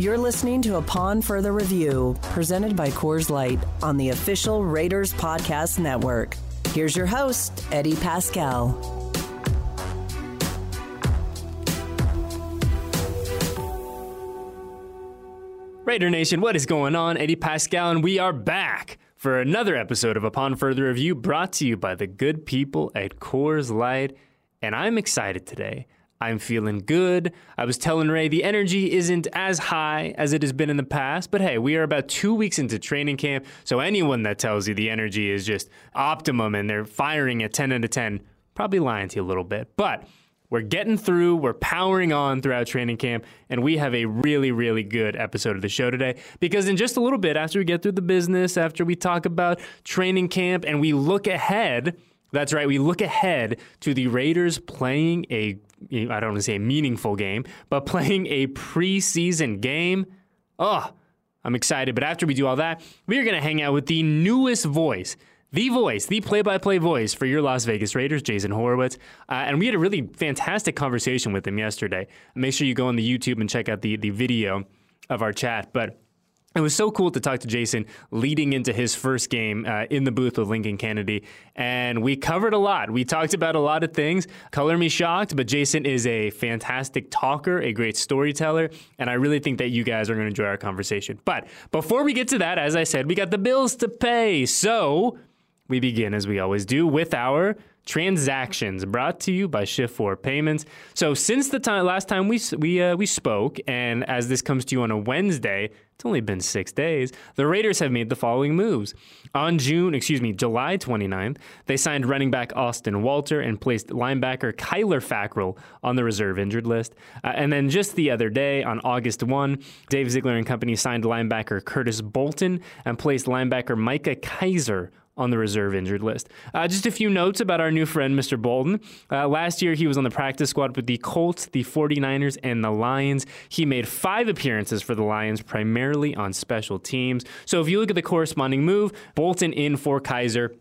You're listening to Upon Further Review, presented by Coors Light on the official Raiders Podcast Network. Here's your host, Eddie Paskal. Raider Nation, what is going on? Eddie Paskal, and we are back for another episode of Upon Further Review brought to you by the good people at Coors Light. And I'm excited today I'm feeling good. I was telling Ray the energy isn't as high as it has been in the past, but hey, we are about two weeks into training camp. So anyone that tells you the energy is just optimum and they're firing at 10 out of 10, probably lying to you a little bit. But we're getting through, we're powering on throughout training camp, and we have a really, really good episode of the show today. Because in just a little bit, after we get through the business, after we talk about training camp, and we look ahead, that's right, we look ahead to the Raiders playing a I don't want to say a meaningful game, but playing a preseason game. Oh, I'm excited. But after we do all that, we are going to hang out with the newest voice, the voice, the play by play voice for your Las Vegas Raiders, Jason Horowitz. Uh, and we had a really fantastic conversation with him yesterday. Make sure you go on the YouTube and check out the, the video of our chat. But it was so cool to talk to Jason leading into his first game uh, in the booth with Lincoln Kennedy. And we covered a lot. We talked about a lot of things. Color me shocked, but Jason is a fantastic talker, a great storyteller. And I really think that you guys are going to enjoy our conversation. But before we get to that, as I said, we got the bills to pay. So we begin, as we always do, with our transactions brought to you by Shift4 Payments. So since the time last time we we uh, we spoke, and as this comes to you on a Wednesday, it's only been six days. The Raiders have made the following moves. On June, excuse me, July 29th, they signed running back Austin Walter and placed linebacker Kyler Fackrell on the reserve injured list. Uh, and then just the other day, on August 1, Dave Ziegler and company signed linebacker Curtis Bolton and placed linebacker Micah Kiser on the reserve injured list. Uh, just a few notes about our new friend, Mr. Bolton. Uh, last year, he was on the practice squad with the Colts, the 49ers, and the Lions. He made five appearances for the Lions, primarily on special teams. So if you look at the corresponding move, Bolton in for Kiser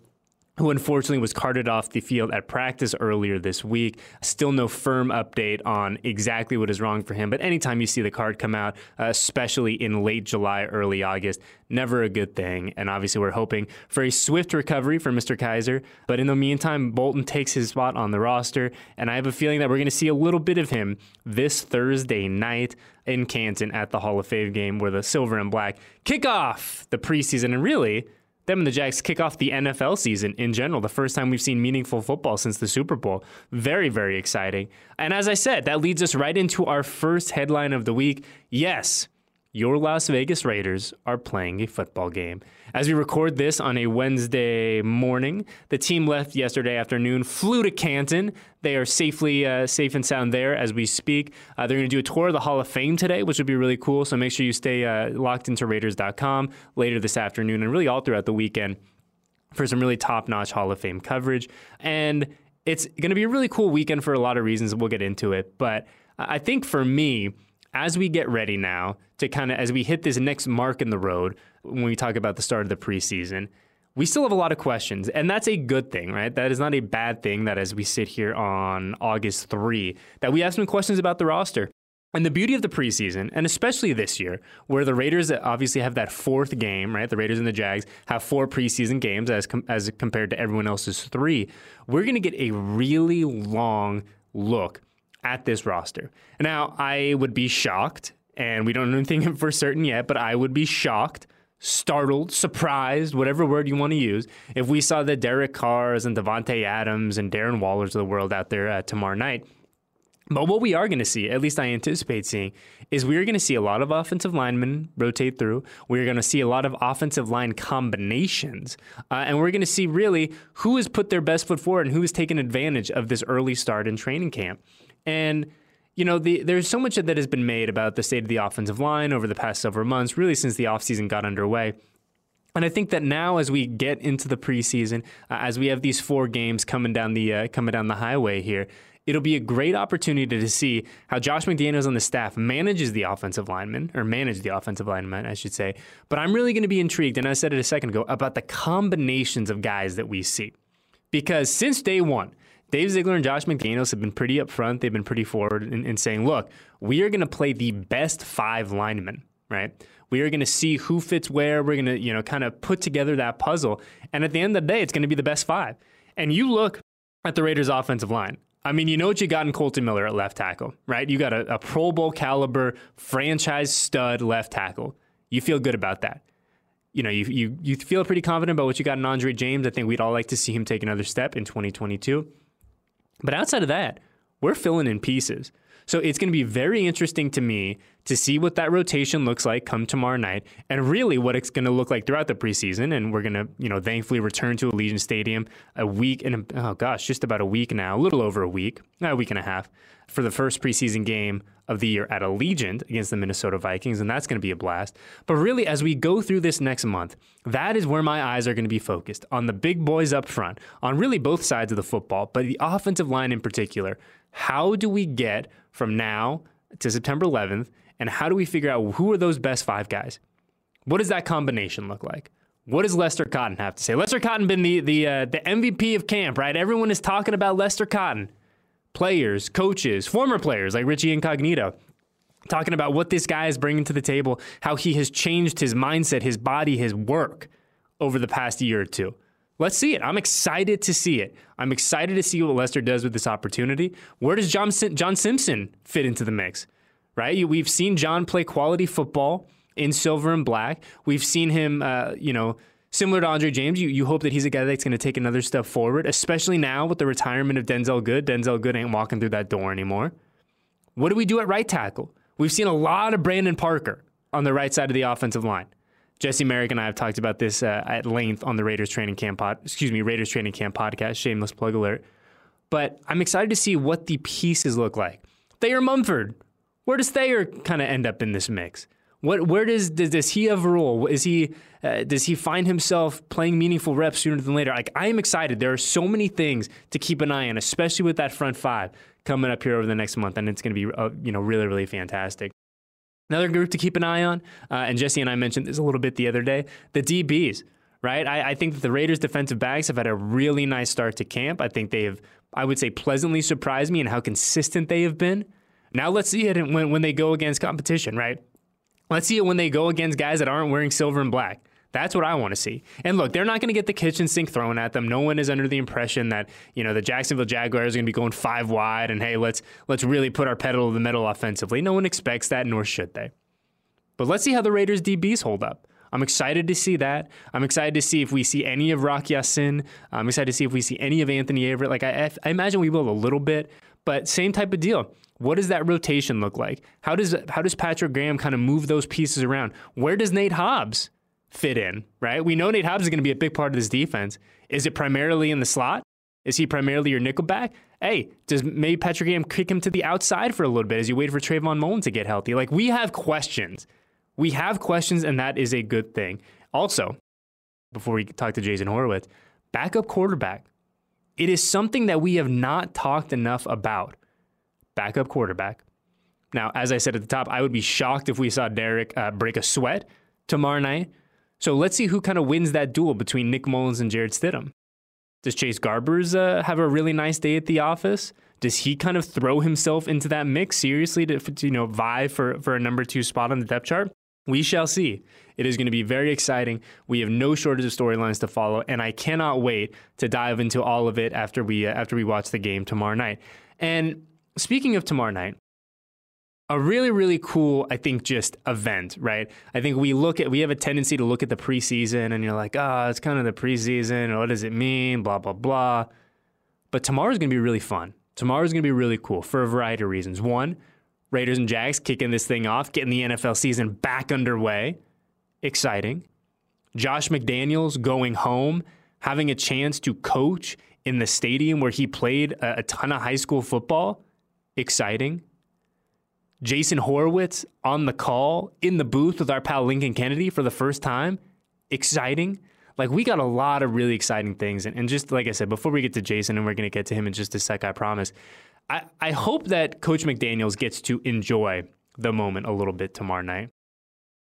who unfortunately was carted off the field at practice earlier this week. Still no firm update on exactly what is wrong for him, but anytime you see the card come out, uh, especially in late July, early August, never a good thing. And obviously, we're hoping for a swift recovery for Mr. Kiser. But in the meantime, Bolton takes his spot on the roster, and I have a feeling that we're going to see a little bit of him this Thursday night in Canton at the Hall of Fame game where the silver and black kick off the preseason. And really, them and the Jags kick off the NFL season in general, the first time we've seen meaningful football since the Super Bowl. Very, very exciting. And as I said, that leads us right into our first headline of the week. Yes, your Las Vegas Raiders are playing a football game. As we record this on a Wednesday morning, the team left yesterday afternoon, flew to Canton. They are safely uh, safe and sound there as we speak. Uh, they're going to do a tour of the Hall of Fame today, which would be really cool. So make sure you stay uh, locked into Raiders.com later this afternoon and really all throughout the weekend for some really top-notch Hall of Fame coverage. And it's going to be a really cool weekend for a lot of reasons. We'll get into it, but I think for me as we get ready now to kind of as we hit this next mark in the road when we talk about the start of the preseason, we still have a lot of questions, and that's a good thing, right? That is not a bad thing that as we sit here on August 3, that we have some questions about the roster. And the beauty of the preseason, and especially this year, where the Raiders obviously have that fourth game, right? The Raiders and the Jags have four preseason games as com- as compared to everyone else's three. We're going to get a really long look at this roster. Now, I would be shocked, and we don't know anything for certain yet, but I would be shocked, startled, surprised, whatever word you want to use, if we saw the Derek Carrs and Davante Adams and Darren Wallers of the world out there uh, tomorrow night. But what we are going to see, at least I anticipate seeing, is we are going to see a lot of offensive linemen rotate through. We're going to see a lot of offensive line combinations. Uh, and we're going to see really who has put their best foot forward and who has taken advantage of this early start in training camp. And you know, the, there's so much that has been made about the state of the offensive line over the past several months, really since the offseason got underway. And I think that now, as we get into the preseason, uh, as we have these four games coming down the uh, coming down the highway here, it'll be a great opportunity to see how Josh McDaniels and the staff manages the offensive lineman, or manage the offensive lineman, I should say. But I'm really going to be intrigued, and I said it a second ago, about the combinations of guys that we see. Because since day one, Dave Ziegler and Josh McDaniels have been pretty upfront. They've been pretty forward in, in saying, look, we are going to play the best five linemen, right? We are going to see who fits where. We're going to, you know, kind of put together that puzzle. And at the end of the day, it's going to be the best five. And you look at the Raiders' offensive line. I mean, you know what you got in Colton Miller at left tackle, right? You got a, a Pro Bowl caliber franchise stud left tackle. You feel good about that. You know, you, you, you feel pretty confident about what you got in Andre James. I think we'd all like to see him take another step in 2022. But outside of that, we're filling in pieces. So it's going to be very interesting to me to see what that rotation looks like come tomorrow night and really what it's going to look like throughout the preseason. And we're going to, you know, thankfully return to Allegiant Stadium a week and, oh gosh, just about a week now, a little over a week, a week and a half for the first preseason game of the year at Allegiant against the Minnesota Vikings, and that's going to be a blast. But really, as we go through this next month, that is where my eyes are going to be focused on the big boys up front, on really both sides of the football, but the offensive line in particular. How do we get from now to September 11th, and how do we figure out who are those best five guys? What does that combination look like? What does Lester Cotton have to say? Lester Cotton been the the uh, the MVP of camp, right? Everyone is talking about Lester Cotton. Players, coaches, former players like Richie Incognito, talking about what this guy is bringing to the table, how he has changed his mindset, his body, his work over the past year or two. Let's see it. I'm excited to see it. I'm excited to see what Lester does with this opportunity. Where does John, John Simpson fit into the mix? Right? We've seen John play quality football in silver and black. We've seen him, uh, you know, similar to Andre James. You, you hope that he's a guy that's going to take another step forward, especially now with the retirement of Denzelle Good. Denzelle Good ain't walking through that door anymore. What do we do at right tackle? We've seen a lot of Brandon Parker on the right side of the offensive line. Jesse Merrick and I have talked about this uh, at length on the Raiders training camp pod, excuse me, Raiders training camp podcast. Shameless plug alert. But I'm excited to see what the pieces look like. Thayer Munford, where does Thayer kind of end up in this mix? What, where does, does, does he have a role? Is he uh, does he find himself playing meaningful reps sooner than later? Like I am excited. There are so many things to keep an eye on, especially with that front five coming up here over the next month, and it's going to be uh, you know really really fantastic. Another group to keep an eye on, uh, and Jesse and I mentioned this a little bit the other day the DBs, right? I, I, think that the Raiders' defensive backs have had a really nice start to camp. I think they have, I would say, pleasantly surprised me in how consistent they have been. Now let's see it when, when they go against competition, right? Let's see it when they go against guys that aren't wearing silver and black. That's what I want to see. And look, they're not going to get the kitchen sink thrown at them. No one is under the impression that you know the Jacksonville Jaguars are going to be going five wide and hey, let's let's really put our pedal to the metal offensively. No one expects that, nor should they. But let's see how the Raiders DBs hold up. I'm excited to see that. I'm excited to see if we see any of Rock Ya-Sin. I'm excited to see if we see any of Anthony Averett. Like I, I imagine we will a little bit, but same type of deal. What does that rotation look like? How does how does Patrick Graham kind of move those pieces around? Where does Nate Hobbs fit in, right? We know Nate Hobbs is going to be a big part of this defense. Is it primarily in the slot? Is he primarily your nickelback? Hey, does maybe Patrick Graham kick him to the outside for a little bit as you wait for Trayvon Mullen to get healthy? Like we have questions. We have questions, and that is a good thing. Also, before we talk to Jason Horowitz, backup quarterback. It is something that we have not talked enough about. Backup quarterback. Now, as I said at the top, I would be shocked if we saw Derek uh, break a sweat tomorrow night. So let's see who kind of wins that duel between Nick Mullens and Jarrett Stidham. Does Chase Garbers uh, have a really nice day at the office? Does he kind of throw himself into that mix seriously to, you know vie for, for a number two spot on the depth chart? We shall see. It is going to be very exciting. We have no shortage of storylines to follow, and I cannot wait to dive into all of it after we uh, after we watch the game tomorrow night. And speaking of tomorrow night, a really really cool i think just event right? I think we look at we have a tendency to look at the preseason and you're like oh it's kind of the preseason. What does it mean? Blah blah blah. But tomorrow's going to be really fun. Tomorrow's going to be really cool for a variety of reasons. One raiders and jags kicking this thing off getting the nfl season back underway. Exciting. Josh mcdaniels going home having a chance to coach in the stadium where he played a, a ton of high school football. Exciting Jason Horowitz on the call in the booth with our pal Lincoln Kennedy for the first time. Exciting. Like, we got a lot of really exciting things. And, and just like I said, before we get to Jason, and we're going to get to him in just a sec, I promise, I, I hope that Coach McDaniels gets to enjoy the moment a little bit tomorrow night.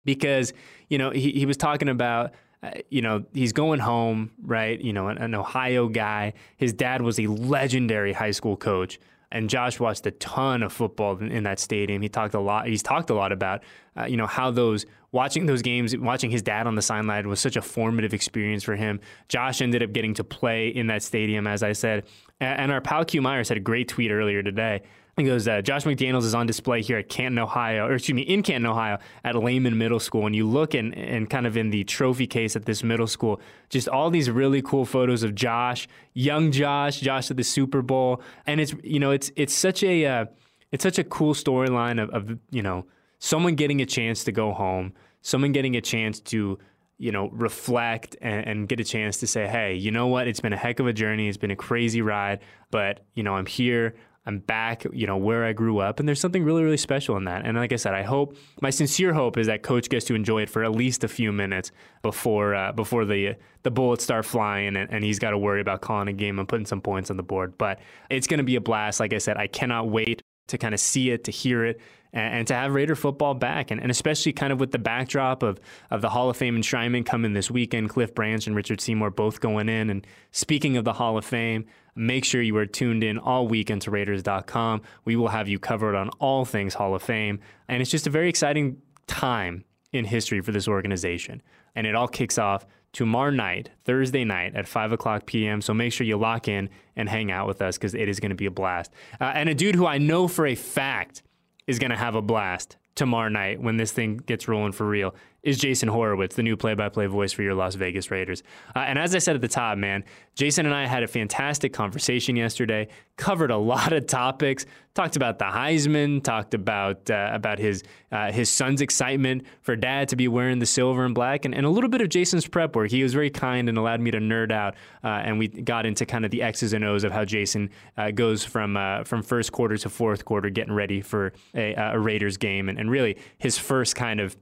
Because, you know, he, he was talking about uh, you know, he's going home, right? You know, an, an Ohio guy. His dad was a legendary high school coach and Josh watched a ton of football in, that stadium. He talked a lot. He's talked a lot about, uh, you know, how those watching those games, watching his dad on the sideline was such a formative experience for him. Josh ended up getting to play in that stadium, as I said. And, and our pal Q Myers had a great tweet earlier today he goes, uh, Josh McDaniels is on display here at Canton, Ohio, or excuse me, in Canton, Ohio, at Lehman Middle School. And you look and, and kind of in the trophy case at this middle school, just all these really cool photos of Josh, young Josh, Josh at the Super Bowl, and it's you know it's it's such a uh, it's such a cool storyline of, of you know someone getting a chance to go home, someone getting a chance to you know, reflect and, and, get a chance to say, hey, you know what? It's been a heck of a journey. It's been a crazy ride, but, you know, I'm here. I'm back, you know, where I grew up. And there's something really, really special in that. And like I said, I hope my sincere hope is that coach gets to enjoy it for at least a few minutes before uh, before the the bullets start flying and, and he's got to worry about calling a game and putting some points on the board. But it's going to be a blast. Like I said, I cannot wait to kind of see it, to hear it, and, and to have Raider football back, and, and, especially kind of with the backdrop of of the Hall of Fame enshrinement coming this weekend. Cliff Branch and Richard Seymour both going in. And speaking of the Hall of Fame, make sure you are tuned in all weekend to Raiders.com. We will have you covered on all things Hall of Fame, and it's just a very exciting time in history for this organization. And it all kicks off tomorrow night, Thursday night at 5 o'clock p.m. So make sure you lock in and hang out with us because it is going to be a blast. Uh, and a dude who I know for a fact is going to have a blast tomorrow night when this thing gets rolling for real is Jason Horowitz, the new play-by-play voice for your Las Vegas Raiders. Uh, and as I said at the top, man, Jason and I had a fantastic conversation yesterday. Covered a lot of topics. Talked about the Heisman. Talked about uh, about his uh, his son's excitement for dad to be wearing the silver and black, and, and a little bit of Jason's prep work. He was very kind and allowed me to nerd out, uh, and we got into kind of the X's and O's of how Jason uh, goes from uh, from first quarter to fourth quarter, getting ready for a, a Raiders game, and, and really his first kind of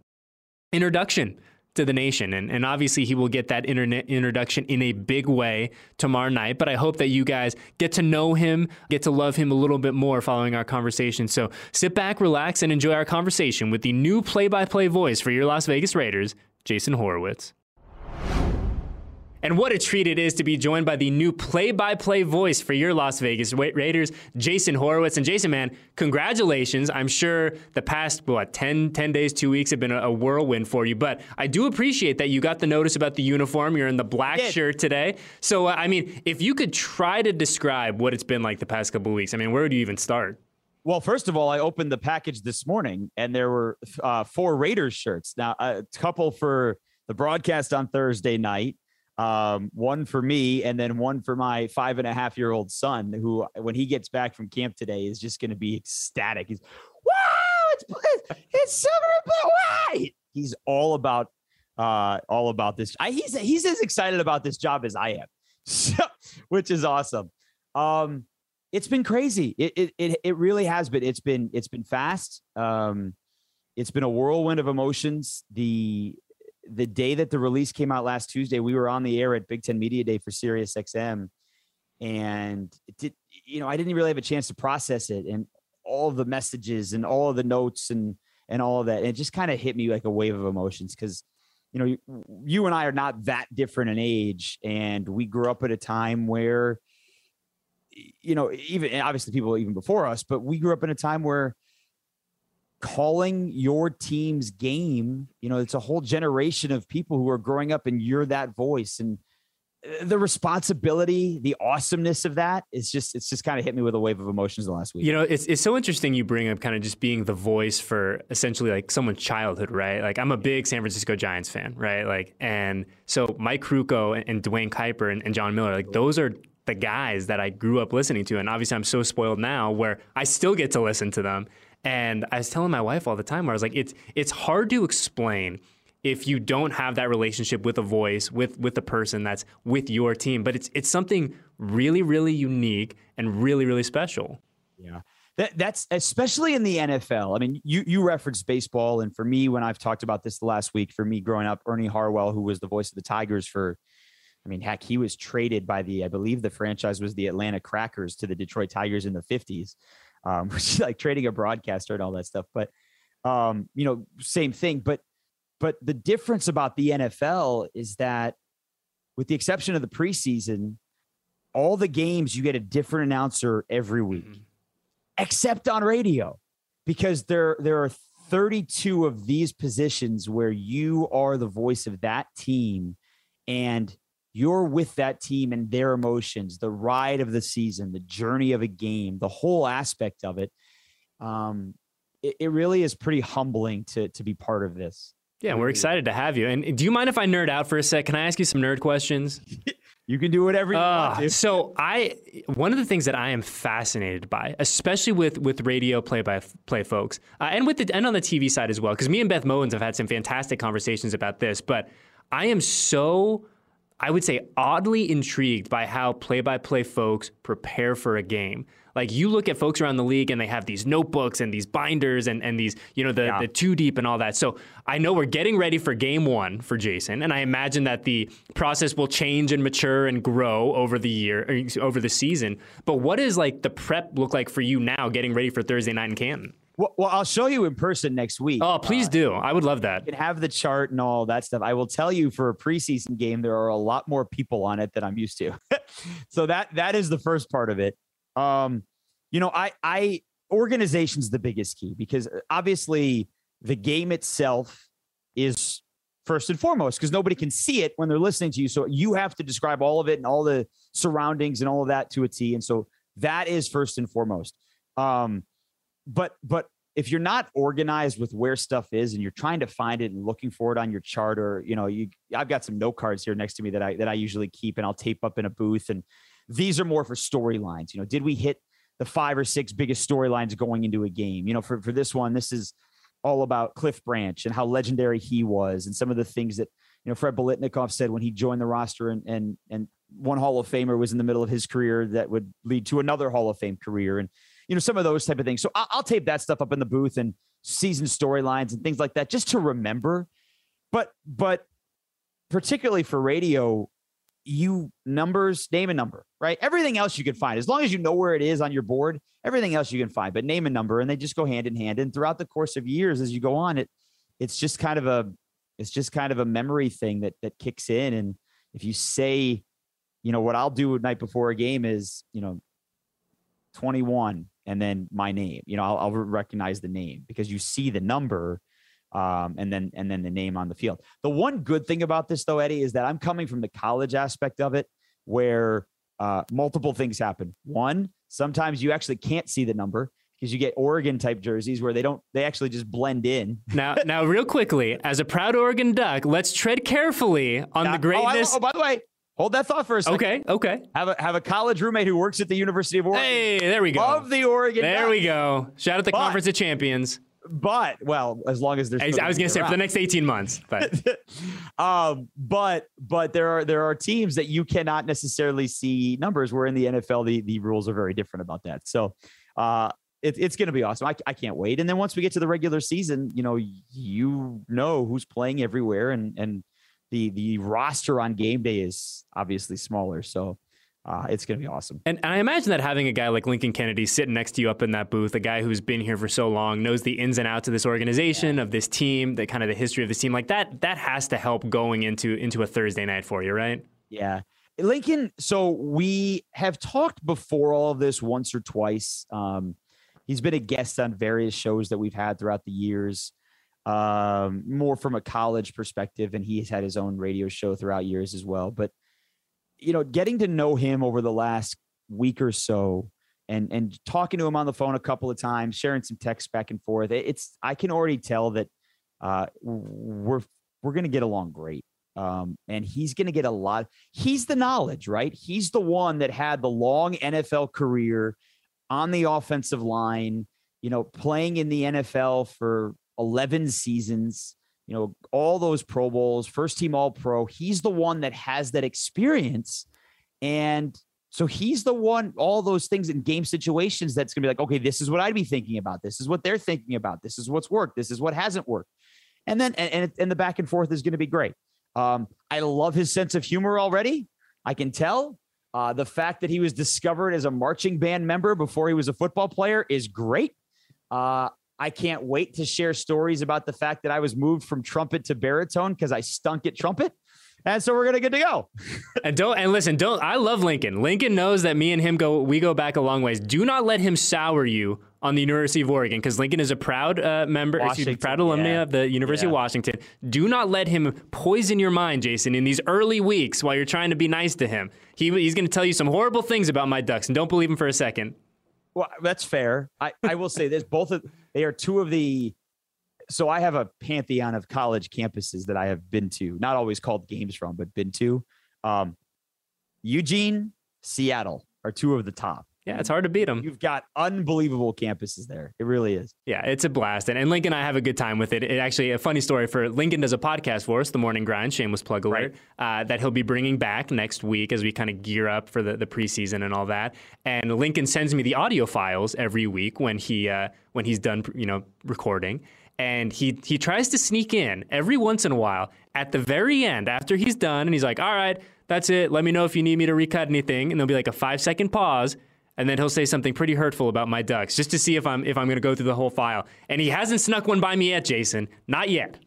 introduction to the nation. And, and obviously, he will get that internet introduction in a big way tomorrow night. But I hope that you guys get to know him, get to love him a little bit more following our conversation. So sit back, relax, and enjoy our conversation with the new play by play voice for your Las Vegas Raiders, Jason Horowitz. And what a treat it is to be joined by the new play by play voice for your Las Vegas Raiders, Jason Horowitz. And Jason, man, congratulations. I'm sure the past, what, 10, 10 days, two weeks have been a, whirlwind for you. But I do appreciate that you got the notice about the uniform. You're in the black shirt today. So, uh, I mean, if you could try to describe what it's been like the past couple weeks, I mean, where would you even start? Well, first of all, I opened the package this morning and there were uh, four Raiders shirts. Now, a couple for the broadcast on Thursday night um, one for me and then one for my five and a half year old son, who, when he gets back from camp today, is just going to be ecstatic. He's, wow, it's, it's silver and white. He's all about, uh, all about this. I, he's, he's as excited about this job as I am, so, which is awesome. Um, it's been crazy. It, it, it, it really has been. It's been, it's been fast. Um, it's been a whirlwind of emotions. The the day that the release came out last Tuesday, we were on the air at Big Ten Media Day for Sirius XM, and it did. You know, I didn't really have a chance to process it and all the messages and all of the notes and and all of that. And it just kind of hit me like a wave of emotions because, you know, you, you and I are not that different in age, and we grew up at a time where, you know, even obviously people even before us, but we grew up in a time where calling your team's game. You know, it's a whole generation of people who are growing up and you're that voice and uh, the responsibility, the awesomeness of that is just it's just kind of hit me with a wave of emotions the last week. You know, it's it's so interesting you bring up kind of just being the voice for essentially like someone's childhood, right? Like I'm a big San Francisco Giants fan, right? Like and so Mike Krukow and, and Duane Kuiper and, and Jon Miller, like those are the guys that I grew up listening to. And obviously I'm so spoiled now where I still get to listen to them. And I was telling my wife all the time where I was like, it's it's hard to explain if you don't have that relationship with a voice, with with a person that's with your team. But it's it's something really, really unique and really, really special. Yeah. That, that's especially in the NFL. I mean, you you referenced baseball, and for me, when I've talked about this the last week, for me growing up, Ernie Harwell, who was the voice of the Tigers for, I mean, heck, he was traded by the, I believe the franchise was the Atlanta Crackers to the Detroit Tigers in the fifties um, which is like trading a broadcaster and all that stuff. But um, you know, same thing. But but the difference about the NFL is that, with the exception of the preseason, all the games you get a different announcer every week, mm-hmm. except on radio, because there there are 32 of these positions where you are the voice of that team, and you're with that team and their emotions, the ride of the season, the journey of a game, the whole aspect of it. Um, it, it really is pretty humbling to to be part of this. Yeah, we're excited to have you. And do you mind if I nerd out for a sec? Can I ask you some nerd questions? you can do whatever you uh, want. To. So I, one of the things that I am fascinated by, especially with with radio play by play folks, uh, and with the and on the TV side as well, because me and Beth Mowins have had some fantastic conversations about this. But I am so I would say oddly intrigued by how play by play folks prepare for a game. Like you look at folks around the league and they have these notebooks and these binders and, and these, you know, the, yeah. the two deep and all that. So I know we're getting ready for game one for Jason. And I imagine that the process will change and mature and grow over the year, er, over the season. But what is like the prep look like for you now getting ready for Thursday night in Canton? Well, well, I'll show you in person next week. Oh, please uh, do. I would love that. And have the chart and all that stuff. I will tell you for a preseason game, there are a lot more people on it than I'm used to. so that that is the first part of it. Um, you know, I I organization's the biggest key because uh, obviously the game itself is first and foremost because nobody can see it when they're listening to you. So you have to describe all of it and all the surroundings and all of that to a T. And so that is first and foremost. Um, but but if you're not organized with where stuff is and you're trying to find it and looking for it on your chart or you know you I've got some note cards here next to me that I that I usually keep and I'll tape up in a booth and these are more for storylines. You know, did we hit the five or six biggest storylines going into a game. You know, for, for this one, this is all about Cliff Branch and how legendary he was and some of the things that, you know, Fred Biletnikoff said when he joined the roster and, and, and one Hall of Famer was in the middle of his career that would lead to another Hall of Fame career. And, you know, some of those type of things. So I'll, I'll tape that stuff up in the booth and season storylines and things like that just to remember. But, but particularly for radio, you numbers, name a number, right? Everything else you can find, as long as you know where it is on your board, everything else you can find, but name a number and they just go hand in hand. And throughout the course of years, as you go on, it it's just kind of a it's just kind of a memory thing that that kicks in. And if you say, you know, what I'll do night before a game is, you know, 21 and then my name, you know, I'll, I'll recognize the name because you see the number um, and then and then the name on the field. The one good thing about this, though, Eddie, is that I'm coming from the college aspect of it, where uh, multiple things happen. One, sometimes you actually can't see the number because you get Oregon type jerseys where they don't they actually just blend in. now, now, real quickly, as a proud Oregon Duck, let's tread carefully on now, the greatness. Oh, I, oh, by the way, Hold that thought for a second. Okay, okay. Have a have a college roommate who works at the University of Oregon. Hey, there we go. Love the Oregon. There Ducks. we go. Shout out the but, Conference of Champions but well, as long as there's, I was going to say for the next 18 months, but, um, but, but there are, there are teams that you cannot necessarily see numbers where in the NFL, the, the rules are very different about that. So, uh, it, it's going to be awesome. I, I can't wait. And then once we get to the regular season, you know, you know who's playing everywhere and, and the, the roster on game day is obviously smaller. So, uh, it's going to be awesome. And, and, I imagine that having a guy like Lincoln Kennedy sitting next to you up in that booth, a guy who's been here for so long, knows the ins and outs of this organization, yeah. of this team, the kind of the history of this team, like that, that has to help going into into a Thursday night for you, right? Yeah. Lincoln, so we have talked before all of this once or twice. Um, he's been a guest on various shows that we've had throughout the years, um, more from a college perspective, and he's had his own radio show throughout years as well. But you know, getting to know him over the last week or so and and talking to him on the phone a couple of times, sharing some texts back and forth, it's I can already tell that uh, we're we're to get along great. Um, and he's going to get a lot. He's the knowledge, right? He's the one that had the long NFL career on the offensive line, you know, playing in the NFL for 11 seasons you know, all those Pro Bowls, first team All Pro. He's the one that has that experience. And so he's the one, all those things in game situations that's going to be like, okay, this is what I'd be thinking about. This is what they're thinking about. This is what's worked. This is what hasn't worked. And then, and, and, the back and forth is going to be great. Um, I love his sense of humor already. I can tell. Uh, the fact that he was discovered as a marching band member before he was a football player is great. Uh, I can't wait to share stories about the fact that I was moved from trumpet to baritone because I stunk at trumpet. And so we're gonna get to go. and don't and listen, don't I love Lincoln. Lincoln knows that me and him go we go back a long ways. Do not let him sour you on the University of Oregon because Lincoln is a proud uh, member, excuse proud alumni yeah. of the University yeah. of Washington. Do not let him poison your mind, Jason, in these early weeks while you're trying to be nice to him. He, he's going to tell you some horrible things about my Ducks, and don't believe him for a second. Well, that's fair. I, I will say this: both of they are two of the. So I have a pantheon of college campuses that I have been to, not always called games from, but been to. Um, Eugene, Seattle are two of the top. Yeah, it's hard to beat them. You've got unbelievable campuses there. It really is. Yeah, it's a blast. And, and Lincoln and I have a good time with it. It actually, a funny story for Lincoln does a podcast for us, The Morning Grind, shameless plug alert, right. uh, that he'll be bringing back next week as we kind of gear up for the, the preseason and all that. And Lincoln sends me the audio files every week when he uh, when he's done, you know, recording. And he he tries to sneak in every once in a while at the very end after he's done, and he's like, "All right, that's it. Let me know if you need me to recut anything." And there'll be like a five second pause and then he'll say something pretty hurtful about my ducks just to see if I'm if I'm going to go through the whole file. And he hasn't snuck one by me yet, Jason. Not yet.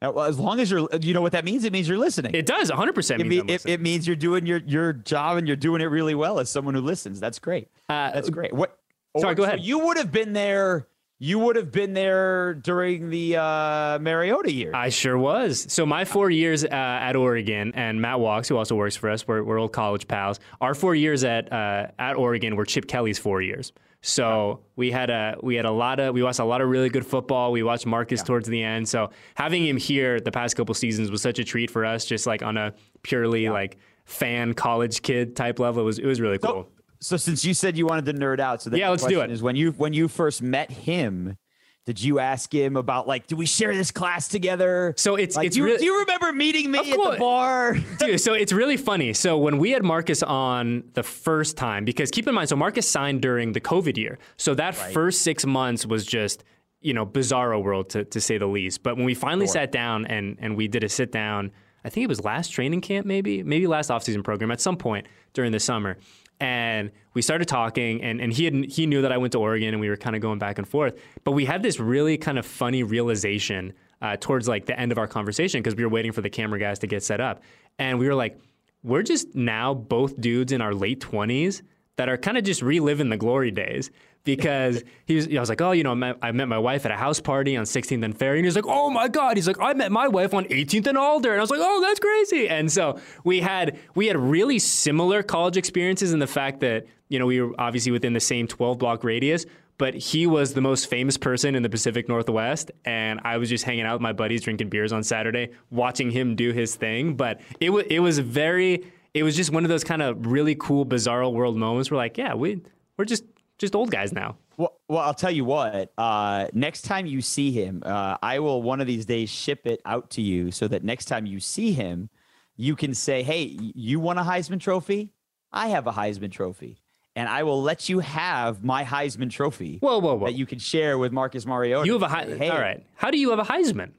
As long as you're, you know what that means. It means you're listening. It does 100. percent mean, it, it, means you're doing your your job and you're doing it really well as someone who listens. That's great. Uh, That's great. What? Sorry, or, go ahead. So you would have been there you would have been there during the uh, Mariota year. I sure was. So my four years uh, at Oregon, and Matt Walks, who also works for us, we're, we're old college pals. Our four years at uh, at Oregon were Chip Kelly's four years. So we had a we had a lot of we watched a lot of really good football. We watched Marcus yeah. towards the end. So having him here the past couple seasons was such a treat for us, just like on a purely yeah. like fan college kid type level. It was it was really cool. So, so since you said you wanted to nerd out, so yeah, let's do it. Is when you when you first met him, did you ask him about like, do we share this class together? So it's like, it's. Do really, do you remember meeting me at the bar, dude? So it's really funny. So when we had Marcus on the first time, because keep in mind, so Marcus signed during the COVID year, so that right. first six months was just you know bizarro world to to say the least. But when we finally sure. sat down and and we did a sit down, I think it was last training camp, maybe maybe last offseason program at some point during the summer and we started talking and, and he had, he knew that I went to Oregon and we were kind of going back and forth. But we had this really kind of funny realization uh, towards like the end of our conversation because we were waiting for the camera guys to get set up. And we were like we're just now both dudes in our late 20s that are kind of just reliving the glory days because he was, I was like, oh, you know, I met, I met, my wife at a house party on 16th and Ferry, and he's like, oh my god, he's like, I met my wife on 18th and Alder, and I was like, oh, that's crazy. And so we had we had really similar college experiences in the fact that you know we were obviously within the same 12 block radius. But he was the most famous person in the Pacific Northwest, and I was just hanging out with my buddies, drinking beers on Saturday, watching him do his thing. But it was it was very, it was just one of those kind of really cool, bizarre world moments. We're like, yeah, we we're just just old guys now. Well, well, I'll tell you what. Uh, next time you see him, uh, I will one of these days ship it out to you so that next time you see him, you can say, "Hey, you want a Heisman Trophy? I have a Heisman Trophy." And I will let you have my Heisman Trophy. Whoa, whoa, whoa! That you can share with Marcus Mariota. You have a Heisman. Hey. All right. How do you have a Heisman?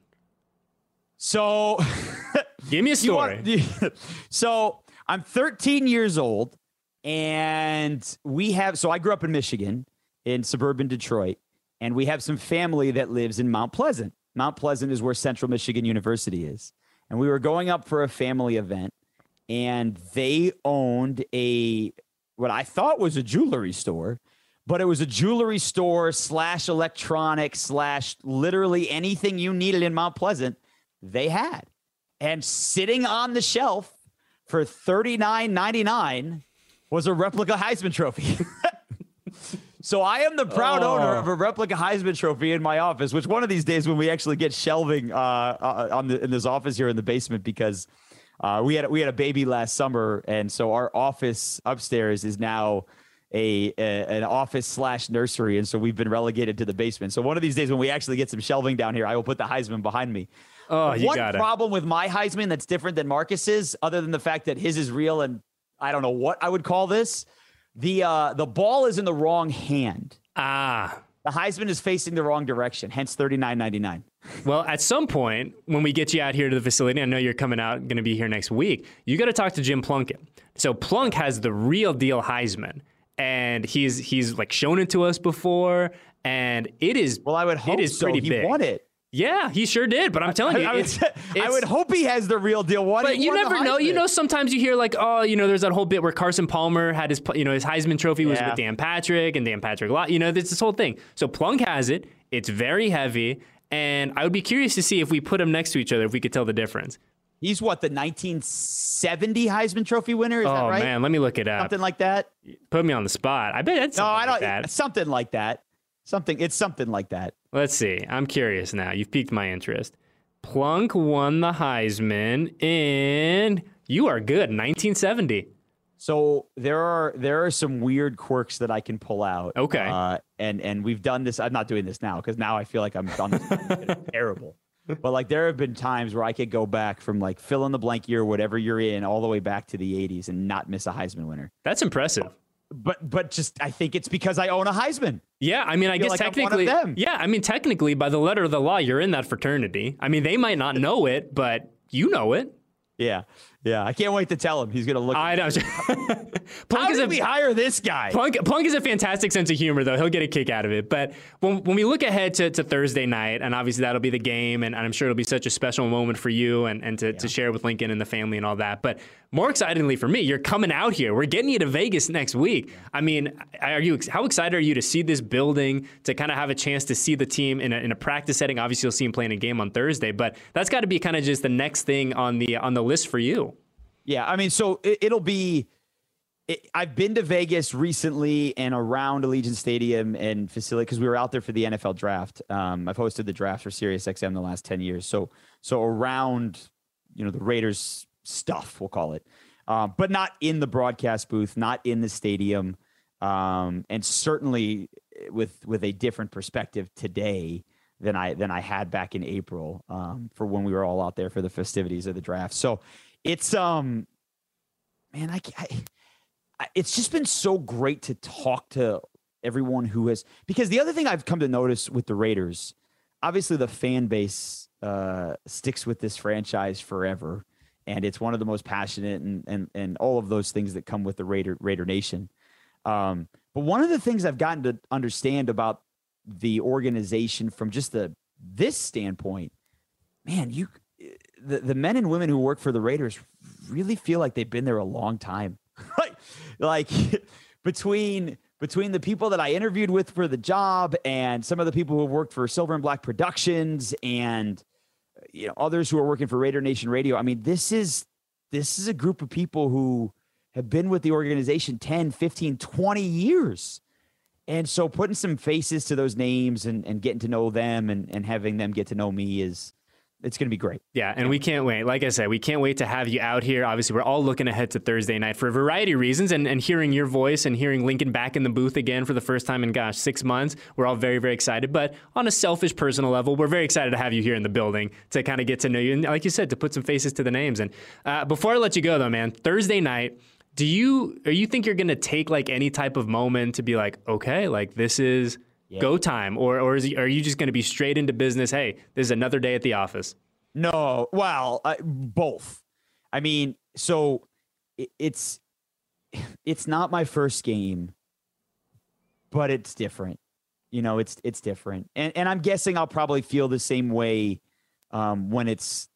So, give me a story. Want, so I'm 13 years old. And we have, so I grew up in Michigan, in suburban Detroit, and we have some family that lives in Mount Pleasant. Mount Pleasant is where Central Michigan University is. And we were going up for a family event, and they owned a, what I thought was a jewelry store, but it was a jewelry store slash electronics slash literally anything you needed in Mount Pleasant, they had. And sitting on the shelf for $39.99 was a replica Heisman Trophy. so I am the proud oh. owner of a replica Heisman Trophy in my office. Which one of these days, when we actually get shelving uh, uh, on the in this office here in the basement, because uh, we had we had a baby last summer, and so our office upstairs is now. A, a, an office slash nursery, and so we've been relegated to the basement. So one of these days, when we actually get some shelving down here, I will put the Heisman behind me. Oh, you one got problem with my Heisman that's different than Marcus's, other than the fact that his is real and I don't know what I would call this. The uh, the ball is in the wrong hand. Ah. The Heisman is facing the wrong direction, hence thirty nine ninety nine. Well, at some point, when we get you out here to the facility, I know you're coming out, going to be here next week. You got to talk to Jim Plunkett. So Plunk has the real deal Heisman, and he's he's like shown it to us before, and it is. Well, I would hope it is so. pretty he big. won it. Yeah, he sure did. But I'm telling you, I, I would, it's, I would hope he has the real deal. What? But you never know. You know, sometimes you hear like, oh, you know, there's that whole bit where Carson Palmer had his, you know, his Heisman Trophy was Yeah. with Dan Patrick, and Dan Patrick, you know, there's this whole thing. So Plunk has it. It's very heavy, and I would be curious to see if we put them next to each other, if we could tell the difference. He's what the 1970 Heisman Trophy winner. Is that oh right? man, let me look it up. Something like that. Put me on the spot. I bet it's No, I don't. like that. Something like that. Something. It's something like that. Let's see. I'm curious now. You've piqued my interest. Plunk won the Heisman in. You are good. 1970. So there are there are some weird quirks that I can pull out. Okay. Uh, and and we've done this. I'm not doing this now because now I feel like I'm it's terrible. But like there have been times where I could go back from like fill in the blank year, whatever you're in, all the way back to the 80s and not miss a Heisman winner. That's impressive. But but just I think it's because I own a Heisman. Yeah, I mean, I feel guess like I'm one of technically, them. yeah, I mean, technically, by the letter of the law, you're in that fraternity. I mean, they might not know it, but you know it. Yeah, yeah. I can't wait to tell him. He's gonna look. I know. How Plunk is did a we hire this guy? Plunk, Plunk is a fantastic sense of humor, though. He'll get a kick out of it. But when, when we look ahead to, to Thursday night, and obviously that'll be the game, and, and I'm sure it'll be such a special moment for you and, and to, to share with Lincoln and the family and all that. But more excitingly for me, you're coming out here. We're getting you to Vegas next week. I mean, are you how excited are you to see this building, to kind of have a chance to see the team in a, in a practice setting? Obviously, you'll see him playing a game on Thursday, but that's got to be kind of just the next thing on the on the list for you. Yeah, I mean, so it, it'll be. It, I've been to Vegas recently and around Allegiant Stadium and facility because we were out there for the NFL draft. Um, I've hosted the draft for SiriusXM the last ten years, so so around you know the Raiders stuff, we'll call it, um, but not in the broadcast booth, not in the stadium, um, and certainly with with a different perspective today than I than I had back in April um, for when we were all out there for the festivities of the draft. So it's um man I, I it's just been so great to talk to everyone who has because the other thing I've come to notice with the Raiders obviously the fan base uh sticks with this franchise forever and it's one of the most passionate and and and all of those things that come with the Raider Raider Nation. Um but one of the things I've gotten to understand about the organization from just the this standpoint man you the, the men and women who work for the Raiders really feel like they've been there a long time. like, like between between the people that I interviewed with for the job and some of the people who have worked for Silver and Black Productions and you know others who are working for Raider Nation Radio. I mean, this is this is a group of people who have been with the organization 10, 15, 20 years. And so putting some faces to those names and, and getting to know them and, and having them get to know me is it's going to be great. Yeah, and we can't wait. Like I said, we can't wait to have you out here. Obviously, we're all looking ahead to Thursday night for a variety of reasons, and, and hearing your voice and hearing Lincoln back in the booth again for the first time in, gosh, six months. We're all very, very excited. But on a selfish, personal level, we're very excited to have you here in the building to kind of get to know you. And like you said, to put some faces to the names. And uh, before I let you go, though, man, Thursday night, do you or you think you're going to take like any type of moment to be like, okay, like this is go time, or or is, are you just going to be straight into business? Hey, this is another day at the office. No, well, uh, both. I mean, so it, it's it's not my first game, but it's different. You know, it's it's different, and and I'm guessing I'll probably feel the same way um, when it's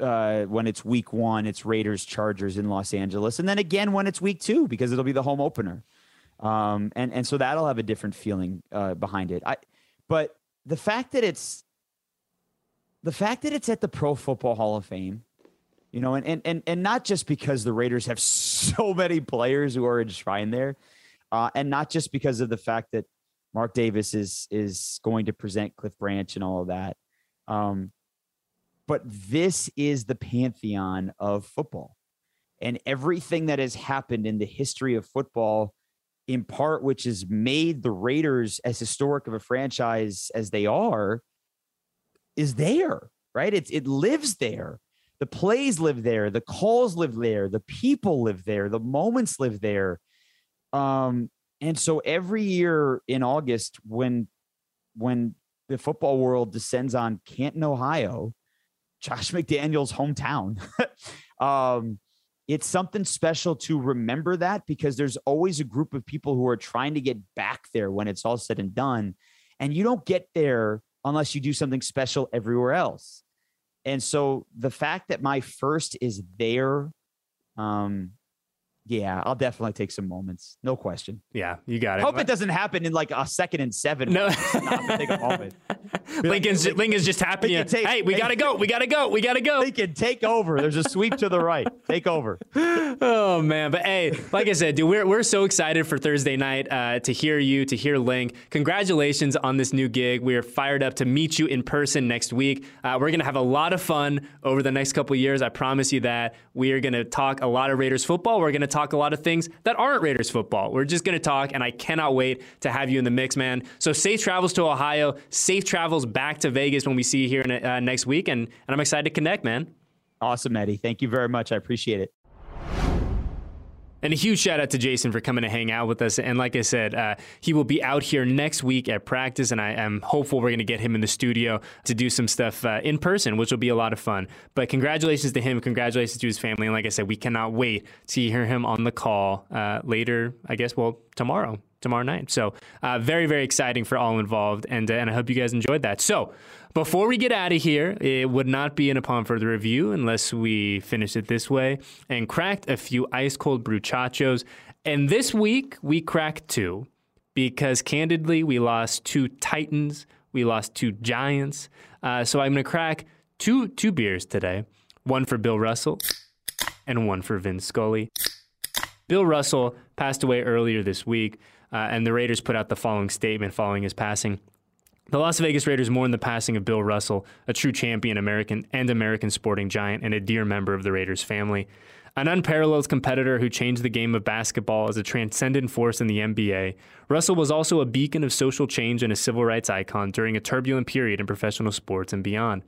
uh, when it's week one. It's Raiders Chargers in Los Angeles, and then again when it's week two because it'll be the home opener, um, and and so that'll have a different feeling uh, behind it. I, but the fact that it's the fact that it's at the Pro Football Hall of Fame, you know, and and and, and not just because the Raiders have so many players who are enshrined there, uh, and not just because of the fact that Mark Davis is is going to present Cliff Branch and all of that, um, but this is the pantheon of football, and everything that has happened in the history of football. In part, which has made the Raiders as historic of a franchise as they are, is there, right? It's it lives there. The plays live there, the calls live there, the people live there, the moments live there. Um, and so every year in August, when when the football world descends on Canton, Ohio, Josh McDaniel's hometown, um, it's something special to remember that because there's always a group of people who are trying to get back there when it's all said and done. And you don't get there unless you do something special everywhere else. And so the fact that my first is there um, yeah, I'll definitely take some moments. No question. Yeah, you got it. Hope it doesn't happen in like a second and seven. No. take a moment. Lincoln's, like, Lincoln's just happy. take- hey, we got to go. We got to go. We got to go. Lincoln, take over. There's a sweep to the right. Take over. Oh man, but hey, like I said, dude, we're, we're so excited for Thursday night uh, to hear you, to hear Link. Congratulations on this new gig. We are fired up to meet you in person next week. Uh, we're gonna have a lot of fun over the next couple years. I promise you that. We are gonna talk a lot of Raiders football. We're gonna talk a lot of things that aren't Raiders football. We're just gonna talk, and I cannot wait to have you in the mix, man. So safe travels to Ohio, safe travels back to Vegas when we see you here in, uh, next week, and and I'm excited to connect, man. Awesome, Eddie. Thank you very much. I appreciate it. And a huge shout out to Jason for coming to hang out with us. And like I said, uh, he will be out here next week at practice, and I am hopeful we're going to get him in the studio to do some stuff uh, in person, which will be a lot of fun. But congratulations to him, congratulations to his family, and like I said, we cannot wait to hear him on the call uh, later. I guess well tomorrow tomorrow night. So uh, very, very exciting for all involved, and uh, and I hope you guys enjoyed that. So before we get out of here, it would not be an upon further review unless we finish it this way and cracked a few ice cold bruchachos. And this week we cracked two because candidly we lost two titans, we lost two giants. Uh, so I'm to crack two two beers today, one for Bill Russell and one for Vin Scully. Bill Russell passed away earlier this week, uh, and the Raiders put out the following statement following his passing. The Las Vegas Raiders mourn the passing of Bill Russell, a true champion American and American sporting giant and a dear member of the Raiders family. An unparalleled competitor who changed the game of basketball as a transcendent force in the NBA, Russell was also a beacon of social change and a civil rights icon during a turbulent period in professional sports and beyond.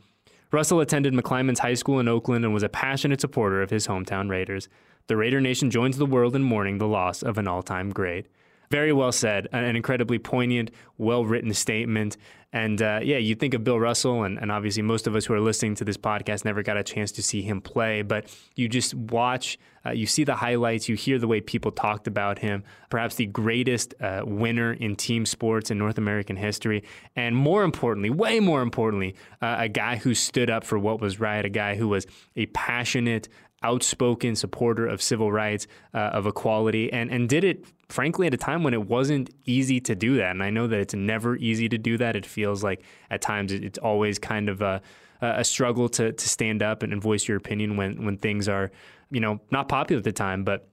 Russell attended McClymonds High School in Oakland and was a passionate supporter of his hometown Raiders. The Raider Nation joins the world in mourning the loss of an all time great. Very well said. An incredibly poignant, well written statement. And uh, yeah, you think of Bill Russell, and, and obviously most of us who are listening to this podcast never got a chance to see him play, but you just watch, uh, you see the highlights, you hear the way people talked about him, perhaps the greatest uh, winner in team sports in North American history. And more importantly, way more importantly, uh, a guy who stood up for what was right, a guy who was a passionate, outspoken supporter of civil rights, uh, of equality, and, and did it frankly, at a time when it wasn't easy to do that. And I know that it's never easy to do that. It feels like at times it's always kind of a, a struggle to, to stand up and, voice your opinion when, when things are, you know, not popular at the time. But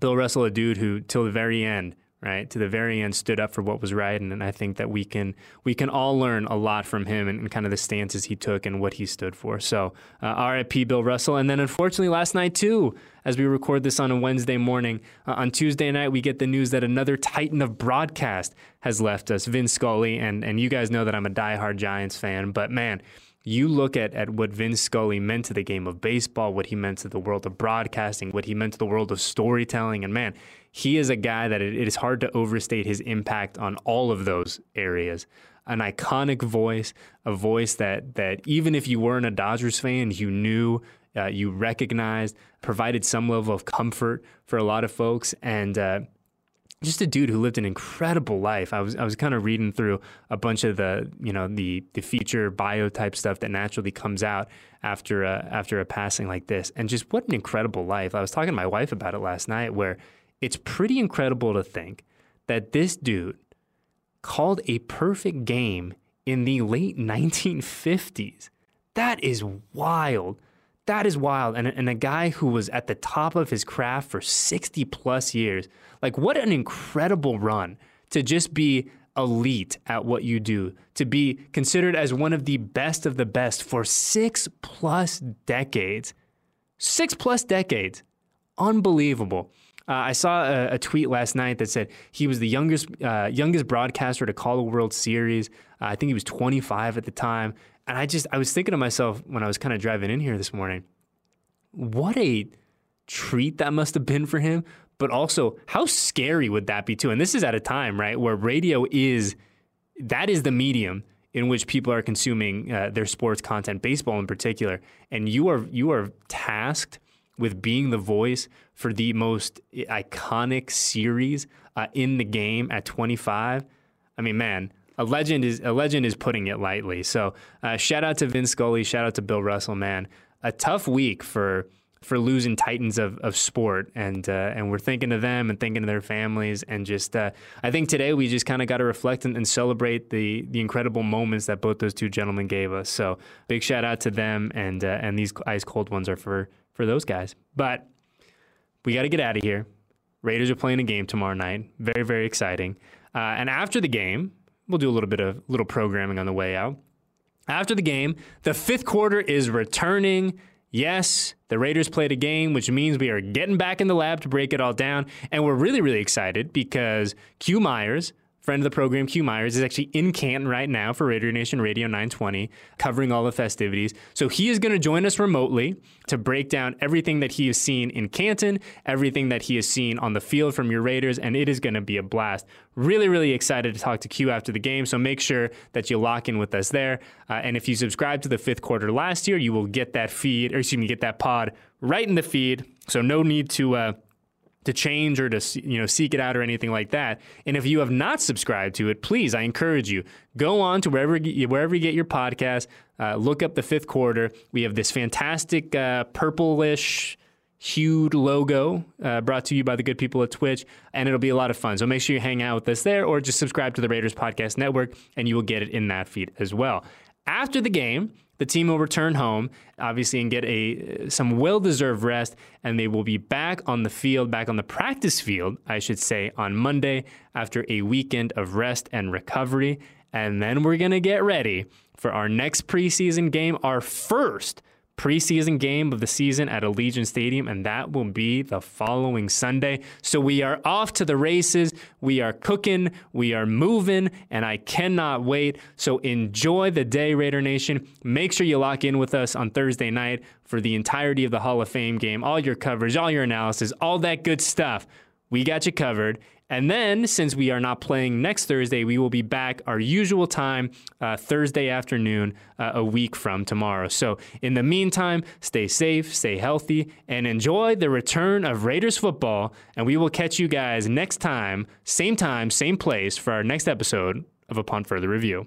Bill Russell, a dude who, till the very end, right? To the very end stood up for what was right and, and I think that we can we can all learn a lot from him and, and kind of the stances he took and what he stood for. So uh, RIP Bill Russell. And then unfortunately last night too as we record this on a Wednesday morning uh, on Tuesday night we get the news that another titan of broadcast has left us Vin Scully. And and you guys know that I'm a diehard Giants fan but man you look at, at what Vin Scully meant to the game of baseball, what he meant to the world of broadcasting, what he meant to the world of storytelling, and man, he is a guy that it, it is hard to overstate his impact on all of those areas. An iconic voice, a voice that that even if you weren't a Dodgers fan, you knew, uh, you recognized, provided some level of comfort for a lot of folks, and uh, just a dude who lived an incredible life. I was I was kind of reading through a bunch of the you know the the feature bio type stuff that naturally comes out after a, after a passing like this, and just what an incredible life. I was talking to my wife about it last night, where it's pretty incredible to think that this dude called a perfect game in the late 1950s. That is wild. That is wild. And, and a guy who was at the top of his craft for 60 plus years. Like, what an incredible run to just be elite at what you do, to be considered as one of the best of the best for six plus decades. Six plus decades. Unbelievable. Uh, I saw a, a, tweet last night that said he was the youngest uh, youngest broadcaster to call a World Series. Uh, I think he was 25 at the time, and I just I was thinking to myself when I was kind of driving in here this morning, what a treat that must have been for him. But also, how scary would that be too? And this is at a time right where radio is that is the medium in which people are consuming uh, their sports content, baseball in particular, and you are you are tasked with being the voice for the most iconic series uh, in the game at 25. I mean, man, a legend is a legend is putting it lightly. So, uh, shout out to Vin Scully, shout out to Bill Russell, man. A tough week for for losing titans of, of sport and uh, and we're thinking of them and thinking of their families and just uh, I think today we just kind of got to reflect and, and, celebrate the the incredible moments that both those two gentlemen gave us. So big shout out to them and uh, and these ice cold ones are for for those guys. But we got to get out of here. Raiders are playing a game tomorrow night. Very very exciting. Uh, and after the game we'll do a little bit of little programming on the way out after the game the fifth quarter is returning Yes, the Raiders played a game, which means we are getting back in the lab to break it all down. And we're really, really excited because Q Myers, friend of the program, Q Myers, is actually in Canton right now for Raider Nation Radio 920, covering all the festivities. So he is going to join us remotely to break down everything that he has seen in Canton, everything that he has seen on the field from your Raiders, and it is going to be a blast. Really, really excited to talk to Q after the game. So make sure that you lock in with us there. Uh, and if you subscribe to the fifth quarter last year, you will get that feed, or excuse me, get that pod right in the feed. So no need to. Uh, to change or to you know seek it out or anything like that. And if you have not subscribed to it, please, I encourage you go on to wherever wherever you get your podcast. Uh, look up the fifth quarter. We have this fantastic uh, purplish hued logo uh, brought to you by the good people at Twitch, and it'll be a lot of fun. So make sure you hang out with us there, or just subscribe to the Raiders Podcast Network, and you will get it in that feed as well. After the game, the team will return home, obviously, and get a some well-deserved rest, and they will be back on the field, back on the practice field, I should say, on Monday after a weekend of rest and recovery. And then we're gonna get ready for our next preseason game, our first preseason game of the season at Allegiant Stadium, and that will be the following Sunday. So we are off to the races. We are cooking, we are moving, and I cannot wait. So enjoy the day, Raider Nation. Make sure you lock in with us on Thursday night for the entirety of the Hall of Fame game, all your coverage, all your analysis, all that good stuff. We got you covered. And then, since we are not playing next Thursday, we will be back our usual time, uh, Thursday afternoon, uh, a week from tomorrow. So, in the meantime, stay safe, stay healthy, and enjoy the return of Raiders football. And we will catch you guys next time, same time, same place, for our next episode of Upon Further Review.